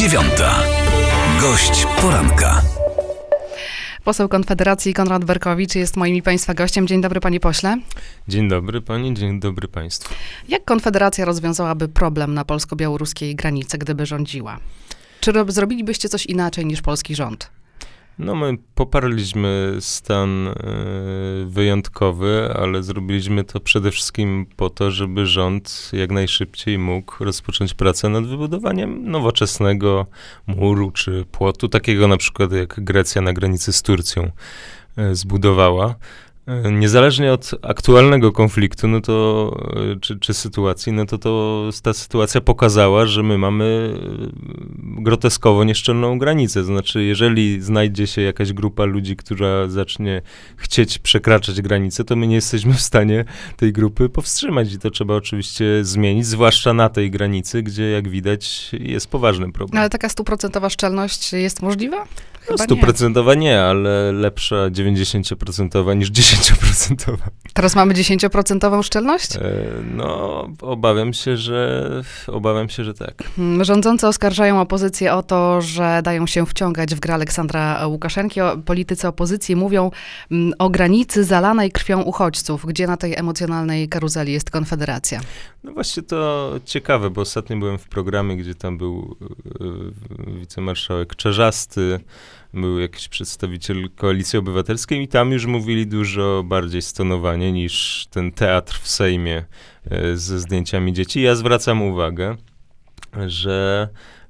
Dziewiąta. Gość poranka. Poseł Konfederacji Konrad Berkowicz jest moim i Państwa gościem. Dzień dobry, panie pośle. Dzień dobry pani, dzień dobry państwu. Jak Konfederacja rozwiązałaby problem na polsko-białoruskiej granicy, gdyby rządziła? Czy rob- zrobilibyście coś inaczej niż polski rząd? No my poparliśmy stan e, wyjątkowy, ale zrobiliśmy to przede wszystkim po to, żeby rząd jak najszybciej mógł rozpocząć pracę nad wybudowaniem nowoczesnego muru czy płotu, takiego na przykład jak Grecja na granicy z Turcją e, zbudowała. E, Niezależnie od aktualnego konfliktu, no to, e, czy, czy sytuacji, no to, to ta sytuacja pokazała, że my mamy e, groteskowo nieszczelną granicę. To znaczy, jeżeli znajdzie się jakaś grupa ludzi, która zacznie chcieć przekraczać granicę, to my nie jesteśmy w stanie tej grupy powstrzymać i to trzeba oczywiście zmienić, zwłaszcza na tej granicy, gdzie jak widać jest poważny No, problem. ale taka stuprocentowa szczelność jest możliwa? No, Chyba nie. Stuprocentowa nie, ale lepsza 90% niż 10%. Teraz mamy 10% szczelność? E, No, obawiam się, że obawiam się, że tak. Mm, Rządzący oskarżają opozycję o to, że dają się wciągać w grę Aleksandra Łukaszenki. Politycy opozycji mówią mm, o granicy zalanej krwią uchodźców. Gdzie na tej emocjonalnej karuzeli jest Konfederacja? No właśnie to ciekawe, bo ostatnio byłem w programie, gdzie tam był e, wicemarszałek Czerzasty, był jakiś przedstawiciel Koalicji Obywatelskiej i tam już mówili dużo bardziej stonowanie niż ten teatr w Sejmie e, ze zdjęciami dzieci. Ja zwracam uwagę, że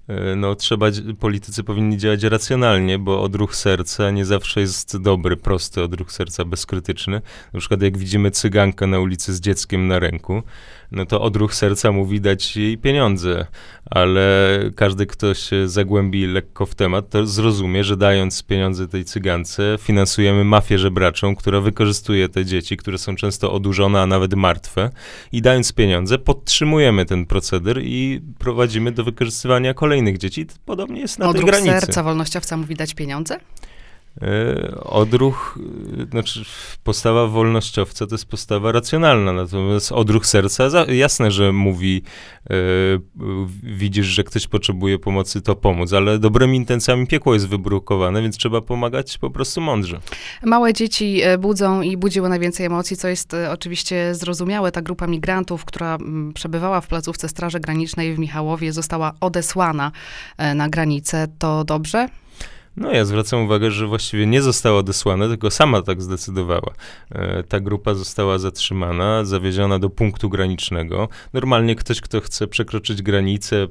e, no, trzeba, politycy powinni działać racjonalnie, bo odruch serca nie zawsze jest dobry, prosty odruch serca, bezkrytyczny. Na przykład jak widzimy cygankę na ulicy z dzieckiem na ręku, no to odruch serca mówi dać jej pieniądze, ale każdy, kto się zagłębi lekko w temat, to zrozumie, że dając pieniądze tej cygance, finansujemy mafię żebraczą, która wykorzystuje te dzieci, które są często odurzone, a nawet martwe i dając pieniądze, podtrzymujemy ten proceder i prowadzimy do wykorzystywania kolejnych dzieci. Podobnie jest na tej Odruch granicy. serca wolnościowca mówi dać pieniądze? E, Odruch, e, znaczy postawa wolnościowca to jest postawa racjonalna, natomiast odruch serca, jasne, że mówi, e, widzisz, że ktoś potrzebuje pomocy, to pomóc, ale dobrymi intencjami piekło jest wybrukowane, więc trzeba pomagać po prostu mądrze. Małe dzieci budzą i budziły najwięcej emocji, co jest oczywiście zrozumiałe. Ta grupa migrantów, która przebywała w placówce Straży Granicznej w Michałowie, została odesłana na granicę. To dobrze? No ja zwracam uwagę, że właściwie nie została odesłana, tylko sama tak zdecydowała. E, ta grupa została zatrzymana, zawieziona do punktu granicznego. Normalnie ktoś, kto chce przekroczyć granicę,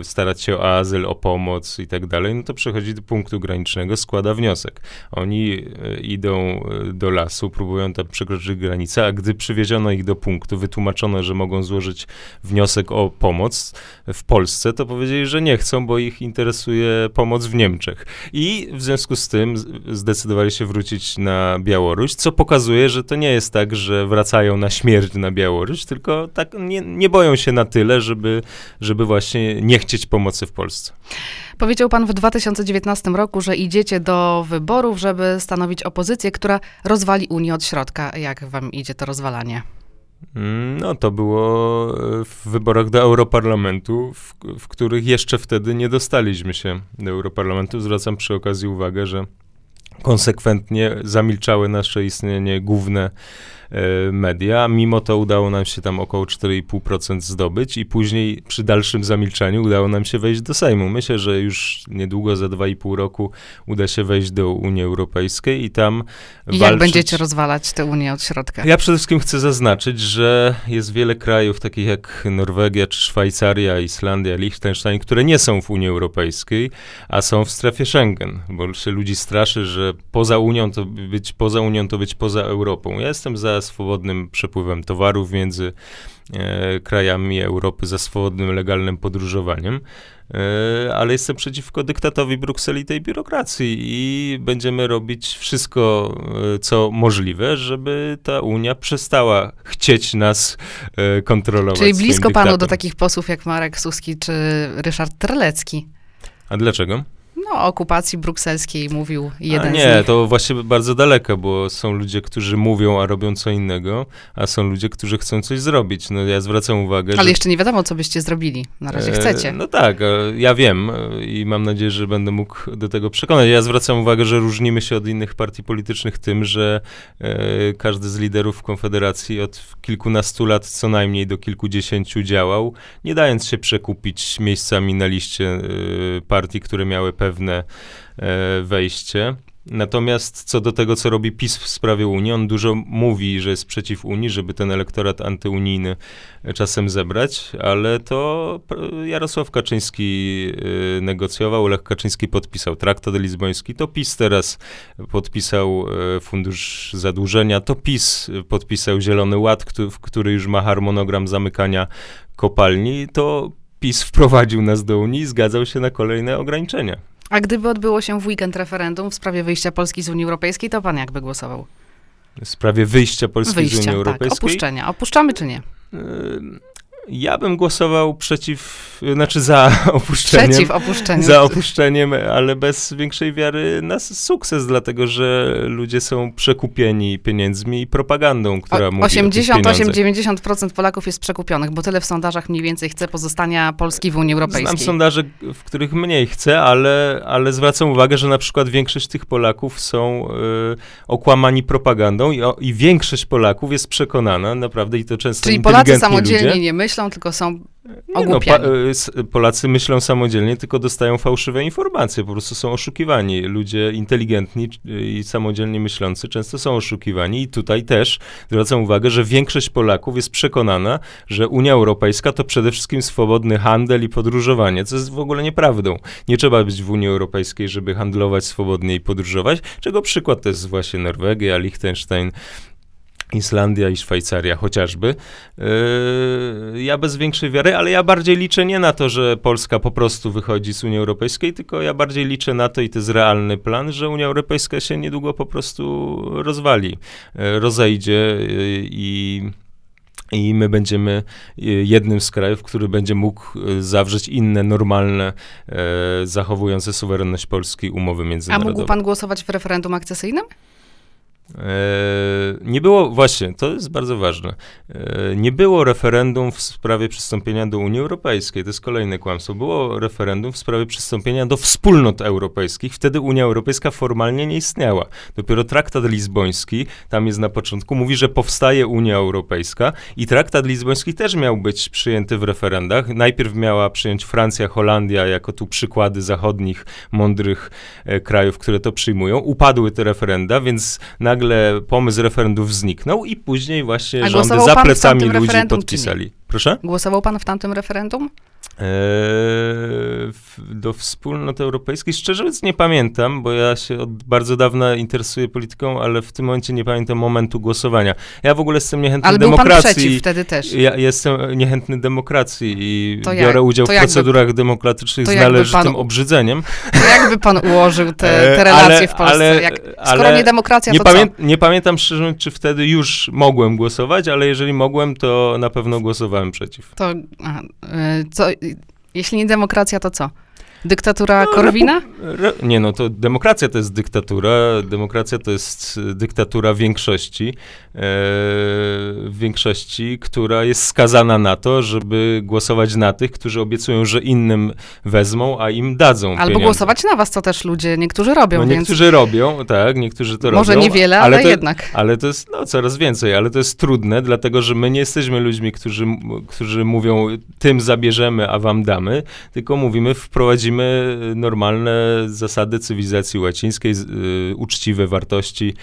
e, starać się o azyl, o pomoc i tak dalej, no to przechodzi do punktu granicznego, składa wniosek. Oni e, idą do lasu, próbują tam przekroczyć granicę, a gdy przywieziono ich do punktu, wytłumaczono, że mogą złożyć wniosek o pomoc w Polsce, to powiedzieli, że nie chcą, bo ich interesuje pomoc w Niemczech. W związku z tym zdecydowali się wrócić na Białoruś, co pokazuje, że to nie jest tak, że wracają na śmierć na Białoruś, tylko tak nie, nie boją się na tyle, żeby, żeby właśnie nie chcieć pomocy w Polsce. Powiedział pan w 2019 roku, że idziecie do wyborów, żeby stanowić opozycję, która rozwali Unię od środka. Jak wam idzie to rozwalanie? No, to było e, w wyborach do Europarlamentu, w, w których jeszcze wtedy nie dostaliśmy się do Europarlamentu. Zwracam przy okazji uwagę, że konsekwentnie zamilczały nasze istnienie główne media. Mimo to udało nam się tam około 4,5% zdobyć i później przy dalszym zamilczaniu udało nam się wejść do Sejmu. Myślę, że już niedługo, za 2,5 roku uda się wejść do Unii Europejskiej i tam I jak walczyć... będziecie rozwalać tę Unię od środka? Ja przede wszystkim chcę zaznaczyć, że jest wiele krajów, takich jak Norwegia, czy Szwajcaria, Islandia, Liechtenstein, które nie są w Unii Europejskiej, a są w strefie Schengen, bo się ludzi straszy, że poza Unią to być poza Unią to być poza Europą. Ja jestem za swobodnym przepływem towarów między e, krajami Europy, za swobodnym, legalnym podróżowaniem. E, ale jestem przeciwko dyktatowi Brukseli tej biurokracji i będziemy robić wszystko, e, co możliwe, żeby ta Unia przestała chcieć nas e, kontrolować. Czyli blisko panu do takich posłów jak Marek Suski czy Ryszard Terlecki. A dlaczego? No o okupacji brukselskiej mówił jeden a z nie, nich. to właśnie bardzo daleko, bo są ludzie, którzy mówią, a robią co innego, a są ludzie, którzy chcą coś zrobić. No ja zwracam uwagę, Ale że... jeszcze nie wiadomo, co byście zrobili. Na razie E, chcecie. No tak, e, ja wiem e, i mam nadzieję, że będę mógł do tego przekonać. Ja zwracam uwagę, że różnimy się od innych partii politycznych tym, że e, każdy z liderów Konfederacji od kilkunastu lat co najmniej do kilkudziesięciu działał, nie dając się przekupić miejscami na liście e, partii, które miały pewne e, wejście. Natomiast co do tego, co robi PiS w sprawie Unii, on dużo mówi, że jest przeciw Unii, żeby ten elektorat antyunijny czasem zebrać, ale to Jarosław Kaczyński y, negocjował, Lech Kaczyński podpisał traktat lizboński, to PiS teraz podpisał y, fundusz zadłużenia, to PiS podpisał Zielony Ład, który już ma harmonogram zamykania kopalni, to PiS wprowadził nas do Unii i zgadzał się na kolejne ograniczenia. A gdyby odbyło się w weekend referendum w sprawie wyjścia Polski z Unii Europejskiej, to pan jakby głosował? W sprawie wyjścia Polski z Unii Wyjścia, tak. Europejskiej. Opuszczenia. Opuszczamy czy nie? Ja bym głosował przeciw, znaczy za opuszczeniem. Przeciw opuszczeniu. Za opuszczeniem, ale bez większej wiary na sukces, dlatego że ludzie są przekupieni pieniędzmi i propagandą, która O- mówi o tych pieniądzach. 88-90% Polaków jest przekupionych, bo tyle w sondażach mniej więcej chce pozostania Polski w Unii Europejskiej. Znam sondaże, w których mniej chcę, ale, ale zwracam uwagę, że na przykład większość tych Polaków są y, okłamani propagandą i, o, i większość Polaków jest przekonana, naprawdę i to często Czyli Polacy samodzielnie ludzie, nie myślą, tylko są no, ogłupiani. s- Polacy myślą samodzielnie, tylko dostają fałszywe informacje, po prostu są oszukiwani. Ludzie inteligentni y, i samodzielnie myślący często są oszukiwani i tutaj też zwracam uwagę, że większość Polaków jest przekonana, że Unia Europejska to przede wszystkim swobodny handel i podróżowanie, co jest w ogóle nieprawdą. Nie trzeba być w Unii Europejskiej, żeby handlować swobodnie i podróżować, czego przykład to jest właśnie Norwegia, Liechtenstein, Islandia i Szwajcaria chociażby. Yy, ja bez większej wiary, ale ja bardziej liczę nie na to, że Polska po prostu wychodzi z Unii Europejskiej, tylko ja bardziej liczę na to i to jest realny plan, że Unia Europejska się niedługo po prostu rozwali, yy, rozejdzie yy, i i my będziemy jednym z krajów, który będzie mógł zawrzeć inne, normalne, e, zachowujące suwerenność Polski umowy A międzynarodowe. mógł pan głosować w referendum akcesyjnym? E, Nie było, właśnie, to jest bardzo ważne. E, Nie było referendum w sprawie przystąpienia do Unii Europejskiej. To jest kolejne kłamstwo. Było referendum w sprawie przystąpienia do wspólnot europejskich. Wtedy Unia Europejska formalnie nie istniała. Dopiero traktat lizboński, tam jest na początku, mówi, że powstaje Unia Europejska i traktat lizboński też miał być przyjęty w referendach. Najpierw miała przyjąć Francja, Holandia jako tu przykłady zachodnich, mądrych e, krajów, które to przyjmują. Upadły te referenda, więc nagle pomysł referendów zniknął i później właśnie rządy za plecami ludzi podpisali. Proszę? Głosował pan w tamtym referendum? Eee, do wspólnot europejskich. Szczerze mówiąc nie pamiętam, bo ja się od bardzo dawna interesuję polityką, ale w tym momencie nie pamiętam momentu głosowania. Ja w ogóle jestem niechętny Ale był pan demokracji. przeciw wtedy też. Ja jestem niechętny demokracji i To jak- biorę udział to w procedurach demokratycznych z należytym pan- obrzydzeniem. To jakby pan ułożył te, E, te relacje ale- w Polsce? ale- Jak, ale skoro nie demokracja, Nie, to pamię- co? nie pamiętam szczerze mówiąc, czy wtedy już mogłem głosować, ale jeżeli mogłem, to na pewno głosowałem przeciw. To, aha, y, co? Jeśli nie demokracja, to co? Dyktatura No, Korwina? Re- Nie no, to demokracja to jest dyktatura. Demokracja to jest y, dyktatura większości. E, większości, która jest skazana na to, żeby głosować na tych, którzy obiecują, że innym wezmą, a im dadzą Albo pieniądze. głosować na was, co też ludzie niektórzy robią, No więc niektórzy robią, tak, niektórzy to może robią. niewiele, ale, to, jednak. Ale to jest no, coraz więcej, ale to jest trudne, dlatego że my nie jesteśmy ludźmi, którzy, którzy mówią, tym zabierzemy, a wam damy, tylko mówimy, wprowadzimy normalne zasady cywilizacji łacińskiej, y, uczciwe wartości,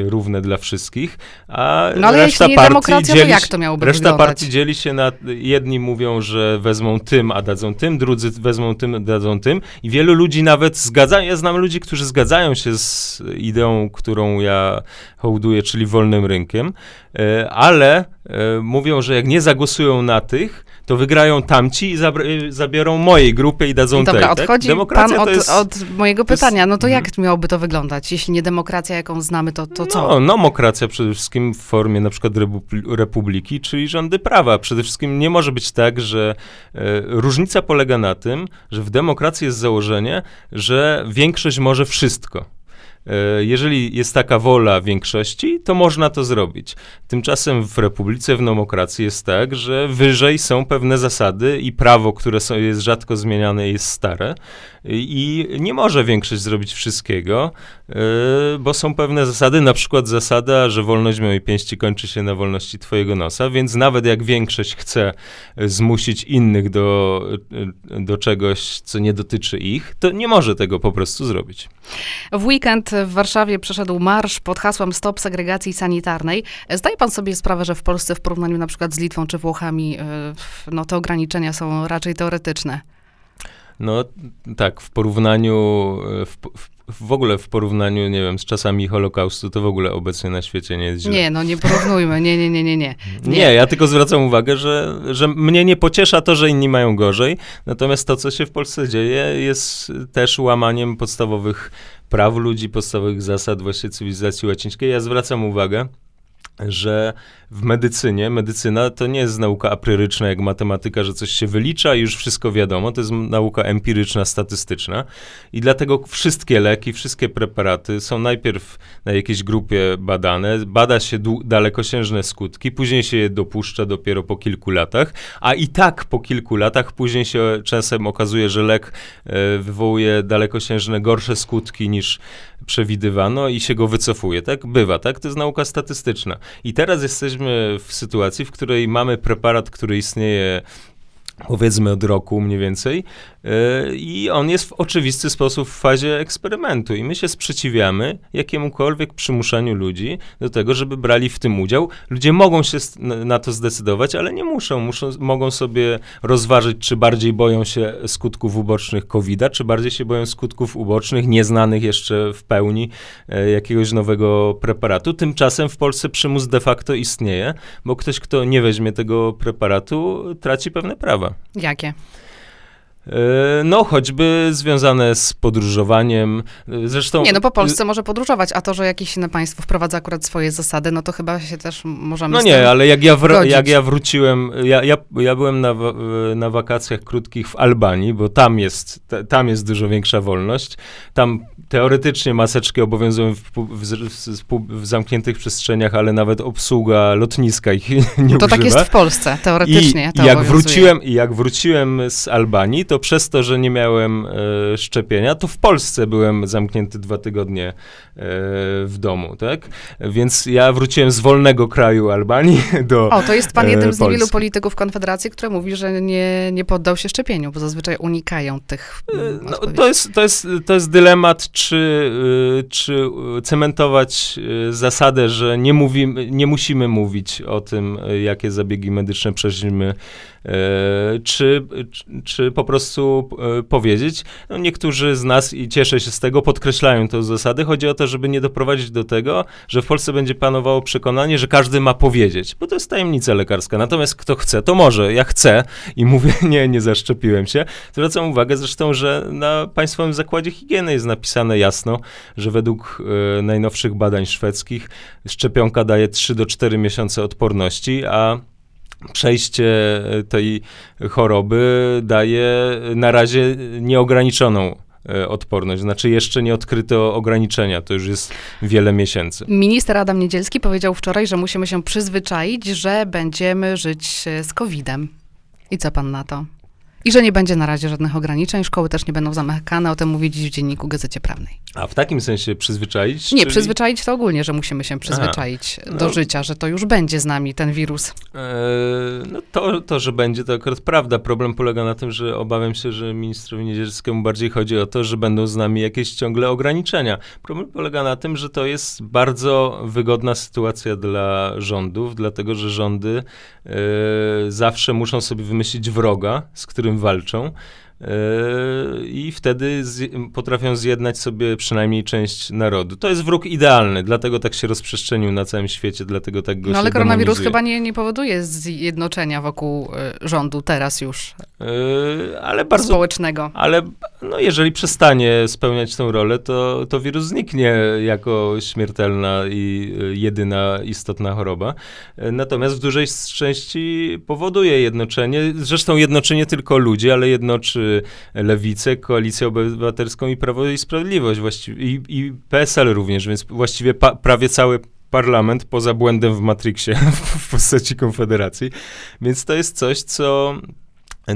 y, równe dla wszystkich, a No ale reszta jeśli nie partii demokracja, to dzieli jak się- to miałoby Reszta wyglądać? partii dzieli się na, jedni mówią, że wezmą tym, a dadzą tym, drudzy wezmą tym, dadzą tym i wielu ludzi nawet zgadza, ja znam ludzi, którzy zgadzają się z ideą, którą ja hołduje, czyli wolnym rynkiem, ale e, mówią, że jak nie zagłosują na tych, to wygrają tamci i zabr- zabiorą mojej grupy i dadzą Dobra, tej. tak? odchodzi Demokracja pan od, jest, od mojego jest- pytania. No to Mhm. jak miałoby to wyglądać? Jeśli nie demokracja, jaką znamy, to, to co? No, nomokracja przede wszystkim w formie na przykład repu- republiki, czyli rządy prawa. Przede wszystkim nie może być tak, że e, różnica polega na tym, że w demokracji jest założenie, że większość może wszystko. E, Jeżeli jest taka wola większości, to można to zrobić. Tymczasem w republice, w demokracji jest tak, że wyżej są pewne zasady i prawo, które są, jest rzadko zmieniane, jest stare i nie może większość zrobić wszystkiego, e, bo są pewne zasady, na przykład zasada, że wolność mojej pięści kończy się na wolności twojego nosa, więc nawet jak większość chce zmusić innych do, do czegoś, co nie dotyczy ich, to nie może tego po prostu zrobić. W weekend w Warszawie przeszedł marsz pod hasłem Stop segregacji sanitarnej. Zdaje pan sobie sprawę, że w Polsce w porównaniu na przykład z Litwą czy Włochami, y, no te ograniczenia są raczej teoretyczne. No tak, w porównaniu, e, w, w, w ogóle w porównaniu, nie wiem, z czasami Holokaustu, to w ogóle obecnie na świecie nie jest źle. Nie, no nie porównujmy, nie, nie, nie, nie, nie. Nie, ja tylko zwracam uwagę, że, że mnie nie pociesza to, że inni mają gorzej, natomiast to, co się w Polsce dzieje, jest też łamaniem podstawowych praw ludzi, podstawowych zasad właśnie cywilizacji łacińskiej. Ja zwracam uwagę, że w medycynie, medycyna to nie jest nauka apryryczna jak matematyka, że coś się wylicza i już wszystko wiadomo, to jest nauka empiryczna, statystyczna i dlatego wszystkie leki, wszystkie preparaty są najpierw na jakiejś grupie badane, bada się dalekosiężne skutki, później się je dopuszcza dopiero po kilku latach, a i tak po kilku latach później się czasem okazuje, że lek e, wywołuje dalekosiężne gorsze skutki niż przewidywano i się go wycofuje, tak? Bywa, tak? To jest nauka statystyczna. I teraz jesteśmy w sytuacji, w której mamy preparat, który istnieje powiedzmy od roku mniej więcej yy, i on jest w oczywisty sposób w fazie eksperymentu i my się sprzeciwiamy jakiemukolwiek przymuszaniu ludzi do tego, żeby brali w tym udział. Ludzie mogą się na- to zdecydować, ale nie muszą. muszą mogą sobie rozważyć, czy bardziej boją się skutków ubocznych COVID-a, czy bardziej się boją skutków ubocznych, nieznanych jeszcze w pełni e, jakiegoś nowego preparatu. Tymczasem w Polsce przymus de facto istnieje, bo ktoś, kto nie weźmie tego preparatu, traci pewne prawa. Jakie? E, No, choćby związane z podróżowaniem. E, Zresztą. Nie, no po Polsce może podróżować, a to, że jakieś inne państwo wprowadza akurat swoje zasady, no to chyba się też możemy No nie, ale jak ja, wr- jak ja wróciłem, ja, ja, ja byłem na, na wakacjach krótkich w Albanii, bo tam jest, ta- tam jest dużo większa wolność. Tam teoretycznie maseczki obowiązują w, w, w, w zamkniętych przestrzeniach, ale nawet obsługa lotniska ich nie To używa. tak jest w Polsce, teoretycznie. I to jak obowiązuje. wróciłem, jak wróciłem z Albanii, to przez to, że nie miałem e, szczepienia, to w Polsce byłem zamknięty dwa tygodnie e, w domu, tak? Więc ja wróciłem z wolnego kraju Albanii do O, to jest pan e, jednym z niewielu polityków Konfederacji, który mówi, że nie, nie poddał się szczepieniu, bo zazwyczaj unikają tych mm, No, odpowiedzi. to, jest, to, jest, to jest dylemat, czy, y, czy cementować zasadę, że nie, mówimy, nie musimy mówić o tym, jakie zabiegi medyczne przeżymy, y, czy, czy, czy po prostu y, powiedzieć. No, niektórzy z nas, i cieszę się z tego, podkreślają tę zasadę. Chodzi o to, żeby nie doprowadzić do tego, że w Polsce będzie panowało przekonanie, że każdy ma powiedzieć, bo to jest tajemnica lekarska. Natomiast kto chce, to może. Ja chcę i mówię, nie, nie zaszczepiłem się. Zwracam uwagę zresztą, że na Państwowym Zakładzie Higieny jest napisane jasno, że według e, najnowszych badań szwedzkich szczepionka daje 3 do 4 miesiące odporności, a przejście e, tej choroby daje na razie nieograniczoną e, odporność. Znaczy jeszcze nie odkryto ograniczenia, to już jest wiele miesięcy. Minister Adam Niedzielski powiedział wczoraj, że musimy się przyzwyczaić, że będziemy żyć e, z COVID-em. I co pan na to? I że nie będzie na razie żadnych ograniczeń, szkoły też nie będą zamykane, o tym mówi dziś w dzienniku Gazecie Prawnej. A w takim sensie przyzwyczaić? Nie, czyli- przyzwyczaić to ogólnie, że musimy się przyzwyczaić do No. życia, że to już będzie z nami ten wirus. Eee, no to, to, że będzie, to akurat prawda. Problem polega na tym, że obawiam się, że ministrowi Niedzielskiemu bardziej chodzi o to, że będą z nami jakieś ciągle ograniczenia. Problem polega na tym, że to jest bardzo wygodna sytuacja dla rządów, dlatego że rządy e, zawsze muszą sobie wymyślić wroga, z którym walczą. Yy, I wtedy z, potrafią zjednać sobie przynajmniej część narodu. To jest wróg idealny, dlatego tak się rozprzestrzenił na całym świecie, dlatego tak go No ale koronawirus demonizuje. chyba nie, nie powoduje zjednoczenia wokół y, rządu teraz już Yy, ale bardzo społecznego. Ale no, jeżeli przestanie spełniać tę rolę, to, to wirus zniknie jako śmiertelna i y, jedyna istotna choroba. Natomiast w dużej części powoduje jednoczenie. Zresztą jednoczy nie tylko ludzi, ale jednoczy Lewicę, Koalicję Obywatelską i Prawo i Sprawiedliwość właściwie, i, i PSL również, więc właściwie pa, prawie cały parlament poza błędem w Matrixie w postaci Konfederacji. Więc to jest coś, co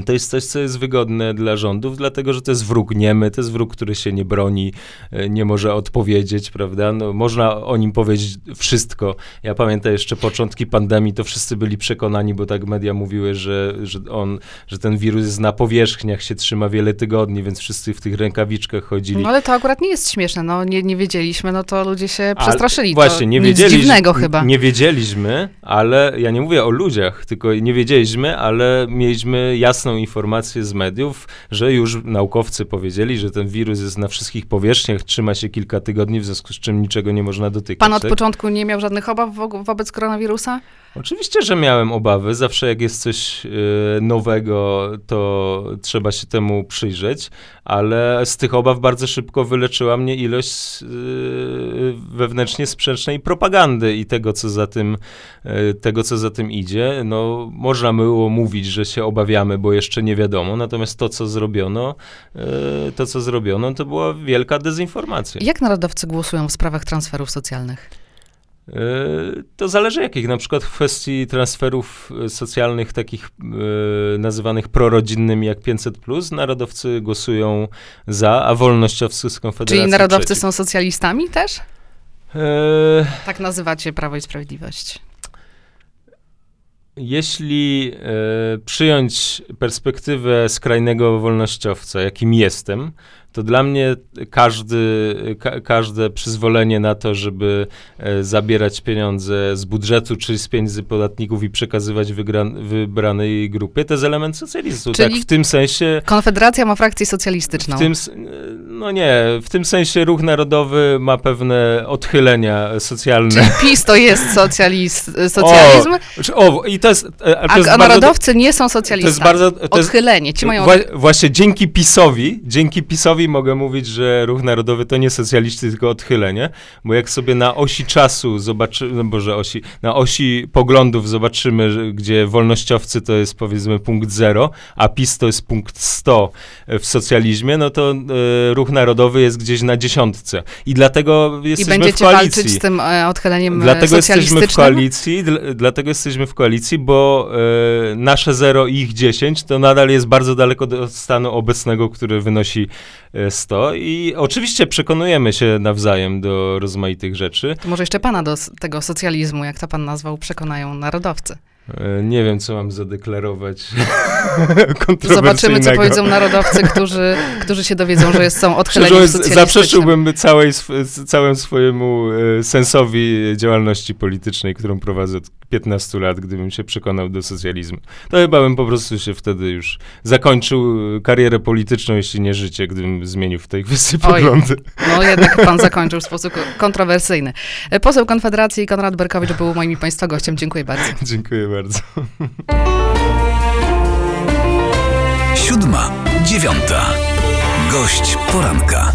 to jest coś, co jest wygodne dla rządów, dlatego że to jest wróg niemy, to jest wróg, który się nie broni, e, nie może odpowiedzieć, prawda? No, można o nim powiedzieć wszystko. Ja pamiętam jeszcze początki pandemii, to wszyscy byli przekonani, bo tak media mówiły, że, że on, że ten wirus jest na powierzchniach, się trzyma wiele tygodni, więc wszyscy w tych rękawiczkach chodzili. No ale to akurat nie jest śmieszne, no nie, nie wiedzieliśmy, no to ludzie się przestraszyli. Właśnie, nie wiedzieliśmy. dziwnego chyba. Nie wiedzieliśmy, ale ja nie mówię o ludziach, tylko nie wiedzieliśmy, ale mieliśmy jasną informację z mediów, że już naukowcy powiedzieli, że ten wirus jest na wszystkich powierzchniach, trzyma się kilka tygodni, w związku z czym niczego nie można dotykać. Pan od tak? początku nie miał żadnych obaw wo- wobec koronawirusa? Oczywiście, że miałem obawy. Zawsze jak jest coś e, nowego, to trzeba się temu przyjrzeć, ale z tych obaw bardzo szybko wyleczyła mnie ilość e, wewnętrznie sprzecznej propagandy i tego, co za tym, e, tego, co za tym idzie. No, można było mówić, że się obawiamy, bo jeszcze nie wiadomo, natomiast to, co zrobiono, to, co zrobiono, to była wielka dezinformacja. Jak narodowcy głosują w sprawach transferów socjalnych? E, To zależy jakich. Na przykład w kwestii transferów e, socjalnych, takich e, nazywanych prorodzinnymi jak 500, narodowcy głosują za, a wolnościowcy z Konfederacji. Czyli narodowcy przeciw. są socjalistami też? E, Tak nazywacie Prawo i Sprawiedliwość. Jeśli e, przyjąć perspektywę skrajnego wolnościowca, jakim jestem, to dla mnie każdy, ka, każde przyzwolenie na to, żeby e, zabierać pieniądze z budżetu czy z pieniędzy podatników i przekazywać wygran, wybranej grupie, to jest element socjalizmu. Czyli- Tak, w tym sensie Konfederacja ma frakcję socjalistyczną. w tym, no nie, w tym sensie ruch narodowy ma pewne odchylenia socjalne. Czyli PiS to jest socjalist, socjalizm, Czy- O, i to jest, e, a, to jest a narodowcy nie są to socjalistami. jest bardzo, to Odchylenie. Ci mają Wła- właśnie dzięki PiSowi, dzięki PiSowi mogę mówić, że ruch narodowy to nie socjaliści, tylko odchylenie, bo jak sobie na osi czasu zobaczymy, no boże, osi, na osi poglądów zobaczymy, gdzie wolnościowcy to jest powiedzmy punkt zero, a PiS to jest punkt 100 w socjalizmie, no to e, ruch narodowy jest gdzieś na dziesiątce. I dlatego I jesteśmy w będziecie koalicji. walczyć z tym e, odchyleniem e, Dlatego jesteśmy w koalicji, dl- dlatego jesteśmy w koalicji, bo e, nasze 0 i ich 10 to nadal jest bardzo daleko do stanu obecnego, który wynosi 100 i oczywiście przekonujemy się nawzajem do rozmaitych rzeczy. To może jeszcze pana do tego socjalizmu, jak to pan nazwał, przekonają narodowcy. E, nie wiem, co mam zadeklarować Zobaczymy, co powiedzą narodowcy, którzy, którzy się dowiedzą, że jest, są odchyleni socjalistycznym. Zaprzeczyłbym całej, całemu swojemu e, sensowi działalności politycznej, którą prowadzę od 15 lat, gdybym się przekonał do socjalizmu. To chyba bym po prostu się wtedy już zakończył e, karierę polityczną, jeśli nie życie, gdybym zmienił w tej kwestii Oj. poglądy. No jednak pan zakończył w sposób kontrowersyjny. Poseł Konfederacji Konrad Berkowicz był moim i państwa gościem. Dziękuję bardzo. Dziękuję bardzo. Siódma, dziewiąta. Gość poranka.